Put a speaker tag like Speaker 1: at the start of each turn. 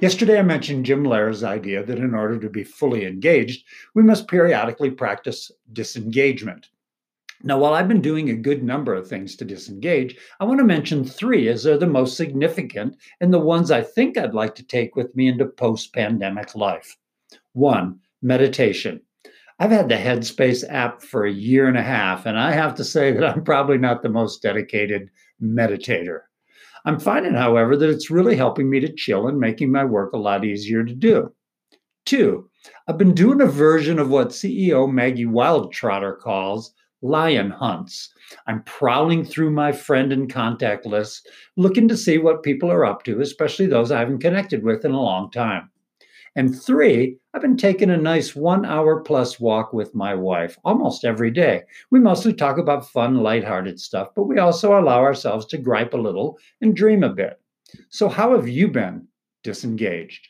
Speaker 1: Yesterday, I mentioned Jim Loehr's idea that in order to be fully engaged, we must periodically practice disengagement. Now, while I've been doing a good number of things to disengage, I want to mention three as they're the most significant and the ones I think I'd like to take with me into post pandemic life. One, meditation. I've had the Headspace app for a year and a half, and I have to say that I'm probably not the most dedicated meditator. I'm finding, however, that it's really helping me to chill and making my work a lot easier to do. Two, I've been doing a version of what CEO Maggie Wilderotter calls lion hunts. I'm prowling through my friend and contact list, looking to see what people are up to, especially those I haven't connected with in a long time. And three, I've been taking a nice one hour plus walk with my wife almost every day. We mostly talk about fun, lighthearted stuff, but we also allow ourselves to gripe a little and dream a bit. So, how have you been disengaged?